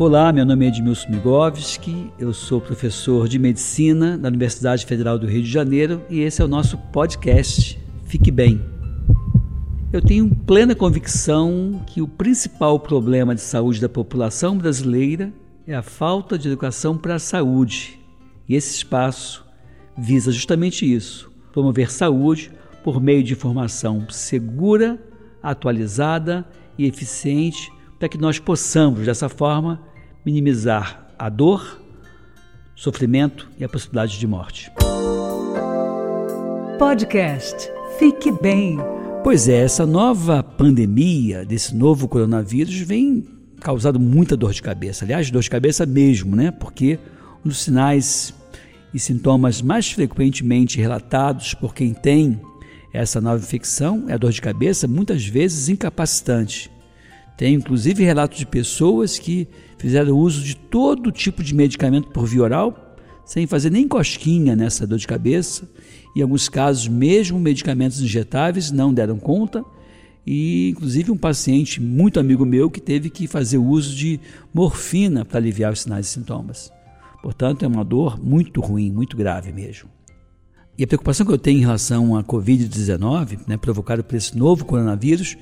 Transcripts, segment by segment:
Olá, meu nome é Edmilson Migovski, eu sou professor de medicina da Universidade Federal do Rio de Janeiro e esse é o nosso podcast Fique Bem. Eu tenho plena convicção que o principal problema de saúde da população brasileira é a falta de educação para a saúde. E esse espaço visa justamente isso: promover saúde por meio de informação segura, atualizada e eficiente para que nós possamos, dessa forma, minimizar a dor, sofrimento e a possibilidade de morte. Podcast Fique Bem. Pois é, essa nova pandemia desse novo coronavírus vem causando muita dor de cabeça. Aliás, dor de cabeça mesmo, né? Porque um dos sinais e sintomas mais frequentemente relatados por quem tem essa nova infecção é a dor de cabeça, muitas vezes incapacitante. Tem inclusive relatos de pessoas que fizeram uso de todo tipo de medicamento por via oral, sem fazer nem cosquinha nessa dor de cabeça. Em alguns casos, mesmo medicamentos injetáveis não deram conta. E inclusive um paciente muito amigo meu que teve que fazer uso de morfina para aliviar os sinais e sintomas. Portanto, é uma dor muito ruim, muito grave mesmo. E a preocupação que eu tenho em relação à Covid-19, né, provocada por esse novo coronavírus,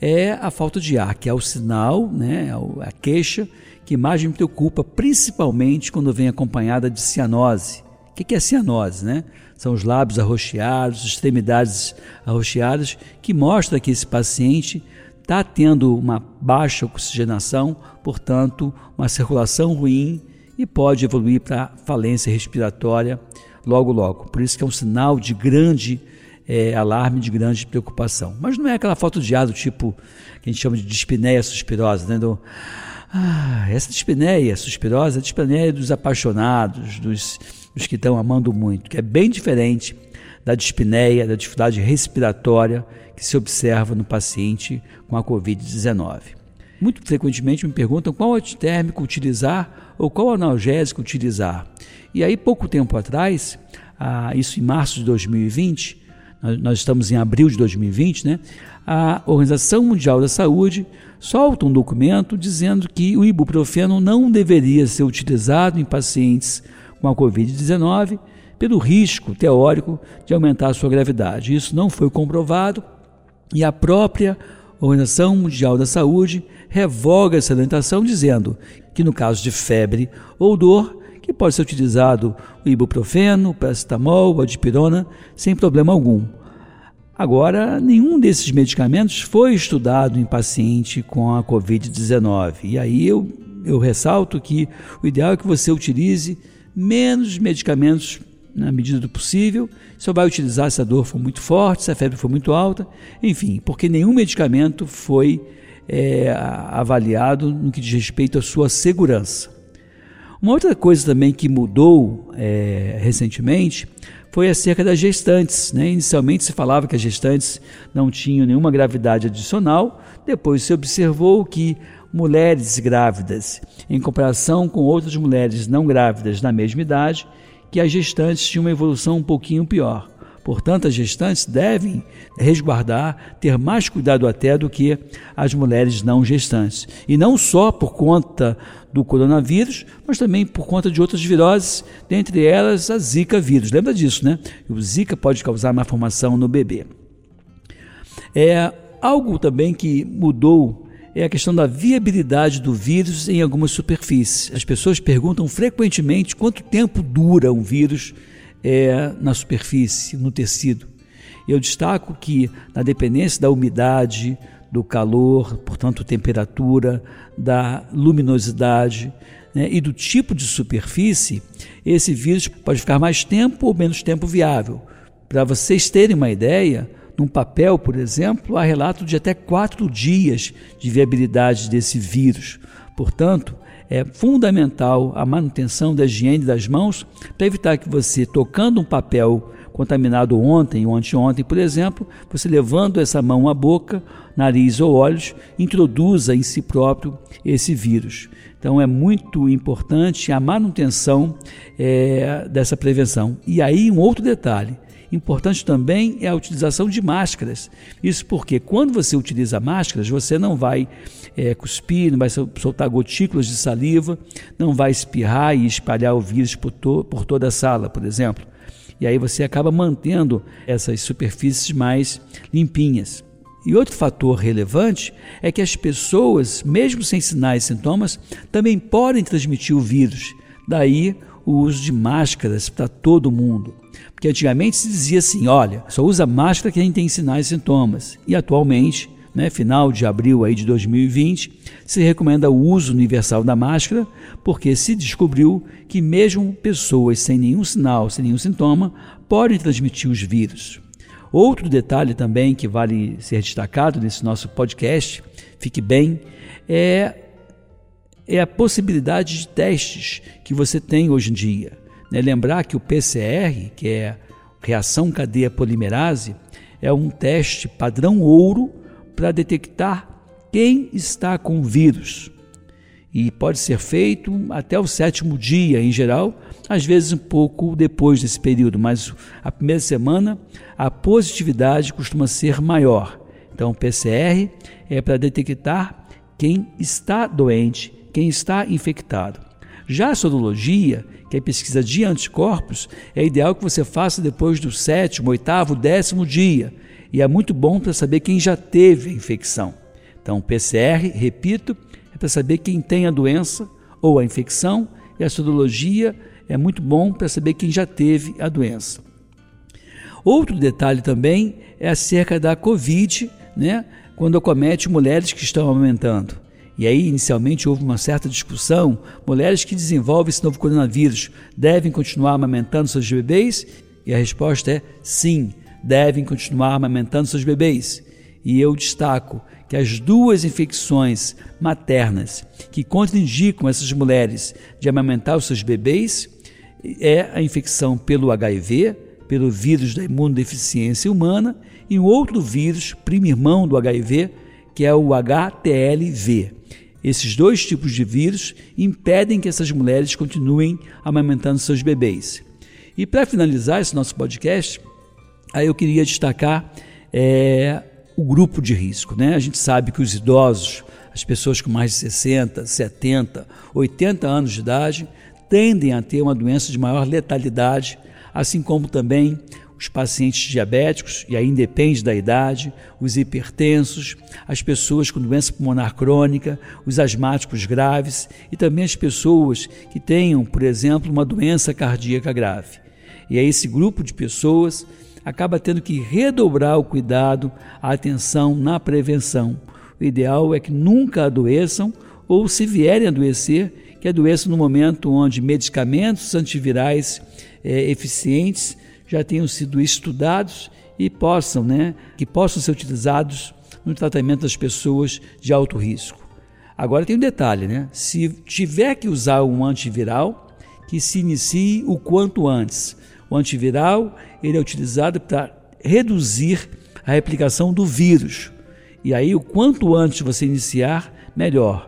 é a falta de ar, que é o sinal, né, é a queixa que mais me preocupa, principalmente quando vem acompanhada de cianose. O que é cianose? Né? São os lábios arroxeados, extremidades arroxeadas, que mostra que esse paciente está tendo uma baixa oxigenação, portanto, uma circulação ruim e pode evoluir para falência respiratória logo logo. Por isso que é um sinal de grande é, alarme de grande preocupação. Mas não é aquela falta de ar do tipo que a gente chama de dispneia suspirosa, né? Do, ah, essa dispneia suspirosa é a dispneia dos apaixonados, dos, dos que estão amando muito, que é bem diferente da dispneia, da dificuldade respiratória que se observa no paciente com a Covid-19. Muito frequentemente me perguntam qual antitérmico utilizar ou qual analgésico utilizar. E aí, pouco tempo atrás, ah, isso em março de 2020, nós estamos em abril de 2020, né? A Organização Mundial da Saúde solta um documento dizendo que o ibuprofeno não deveria ser utilizado em pacientes com a Covid-19 pelo risco teórico de aumentar a sua gravidade. Isso não foi comprovado e a própria Organização Mundial da Saúde revoga essa orientação dizendo que no caso de febre ou dor, que pode ser utilizado o ibuprofeno, o paracetamol, a dipirona, sem problema algum. Agora, nenhum desses medicamentos foi estudado em paciente com a Covid-19. E aí eu, eu ressalto que o ideal é que você utilize menos medicamentos na medida do possível. Só vai utilizar se a dor for muito forte, se a febre for muito alta, enfim, porque nenhum medicamento foi é, avaliado no que diz respeito à sua segurança. Uma outra coisa também que mudou é, recentemente foi acerca das gestantes. Né? Inicialmente se falava que as gestantes não tinham nenhuma gravidade adicional, depois se observou que mulheres grávidas, em comparação com outras mulheres não grávidas na mesma idade, que as gestantes tinham uma evolução um pouquinho pior. Portanto, as gestantes devem resguardar, ter mais cuidado até do que as mulheres não gestantes. E não só por conta do coronavírus, mas também por conta de outras viroses, dentre elas a Zika vírus. Lembra disso, né? O Zika pode causar malformação no bebê. É algo também que mudou é a questão da viabilidade do vírus em algumas superfícies. As pessoas perguntam frequentemente quanto tempo dura um vírus é, na superfície, no tecido. Eu destaco que, na dependência da umidade, do calor, portanto, temperatura, da luminosidade né, e do tipo de superfície, esse vírus pode ficar mais tempo ou menos tempo viável. Para vocês terem uma ideia, num papel, por exemplo, há relato de até quatro dias de viabilidade desse vírus. Portanto, é fundamental a manutenção da higiene das mãos para evitar que você, tocando um papel contaminado ontem ou anteontem, por exemplo, você levando essa mão à boca, nariz ou olhos, introduza em si próprio esse vírus. Então é muito importante a manutenção é, dessa prevenção. E aí um outro detalhe, Importante também é a utilização de máscaras. Isso porque quando você utiliza máscaras, você não vai é, cuspir, não vai soltar gotículas de saliva, não vai espirrar e espalhar o vírus por, to por toda a sala, por exemplo. E aí você acaba mantendo essas superfícies mais limpinhas. E outro fator relevante é que as pessoas, mesmo sem sinais e sintomas, também podem transmitir o vírus. Daí o uso de máscaras para todo mundo. Porque antigamente se dizia assim: olha, só usa máscara quem tem sinais e sintomas. E atualmente, né, final de abril aí de 2020, se recomenda o uso universal da máscara, porque se descobriu que mesmo pessoas sem nenhum sinal, sem nenhum sintoma, podem transmitir os vírus. Outro detalhe também que vale ser destacado nesse nosso podcast, fique bem, é, é a possibilidade de testes que você tem hoje em dia. Né? Lembrar que o PCR, que é reação cadeia polimerase, é um teste padrão ouro para detectar quem está com o vírus. E pode ser feito até o sétimo dia, em geral, às vezes um pouco depois desse período, mas a primeira semana a positividade costuma ser maior. Então, o PCR é para detectar quem está doente, quem está infectado. Já a sorologia, que é pesquisa de anticorpos, é ideal que você faça depois do sétimo, oitavo, décimo dia. E é muito bom para saber quem já teve a infecção. Então, PCR, repito, é para saber quem tem a doença ou a infecção, e a sorologia é muito bom para saber quem já teve a doença. Outro detalhe também é acerca da Covid, né, quando acomete mulheres que estão amamentando. E aí, inicialmente, houve uma certa discussão: mulheres que desenvolvem esse novo coronavírus devem continuar amamentando seus bebês? E a resposta é sim, devem continuar amamentando seus bebês. E eu destaco que as duas infecções maternas que contraindicam essas mulheres de amamentar os seus bebês é a infecção pelo HIV, pelo vírus da imunodeficiência humana, e um outro vírus, primo irmão do HIV, que é o HTLV. Esses dois tipos de vírus impedem que essas mulheres continuem amamentando seus bebês. E para finalizar esse nosso podcast, aí eu queria destacar é, o grupo de risco. Né? A gente sabe que os idosos, as pessoas com mais de 60, 70, 80 anos de idade, tendem a ter uma doença de maior letalidade, assim como também os pacientes diabéticos, e aí independe da idade, os hipertensos, as pessoas com doença pulmonar crônica, os asmáticos graves e também as pessoas que tenham, por exemplo, uma doença cardíaca grave. E aí esse grupo de pessoas acaba tendo que redobrar o cuidado, a atenção na prevenção. O ideal é que nunca adoeçam ou, se vierem a adoecer, que adoeçam no momento onde medicamentos antivirais é, eficientes já tenham sido estudados e possam, né, que possam ser utilizados no tratamento das pessoas de alto risco. Agora tem um detalhe, né? Se tiver que usar um antiviral, que se inicie o quanto antes. O antiviral ele é utilizado para reduzir a replicação do vírus. E aí, o quanto antes você iniciar, melhor.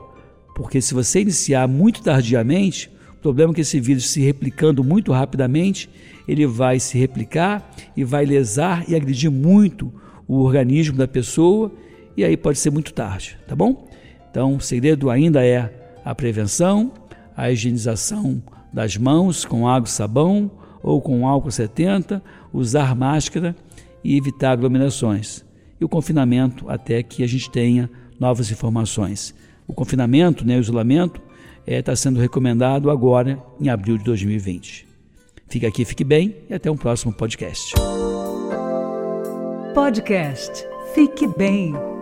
Porque se você iniciar muito tardiamente, o problema é que esse vírus se replicando muito rapidamente, ele vai se replicar e vai lesar e agredir muito o organismo da pessoa e aí pode ser muito tarde, tá bom? Então, o segredo ainda é a prevenção, a higienização das mãos com água e sabão ou com álcool 70, usar máscara e evitar aglomerações. E o confinamento até que a gente tenha novas informações. O confinamento, né, o isolamento, está é, tá sendo recomendado agora em abril de 2020. Fique aqui, fique bem e até um próximo podcast. Podcast Fique Bem.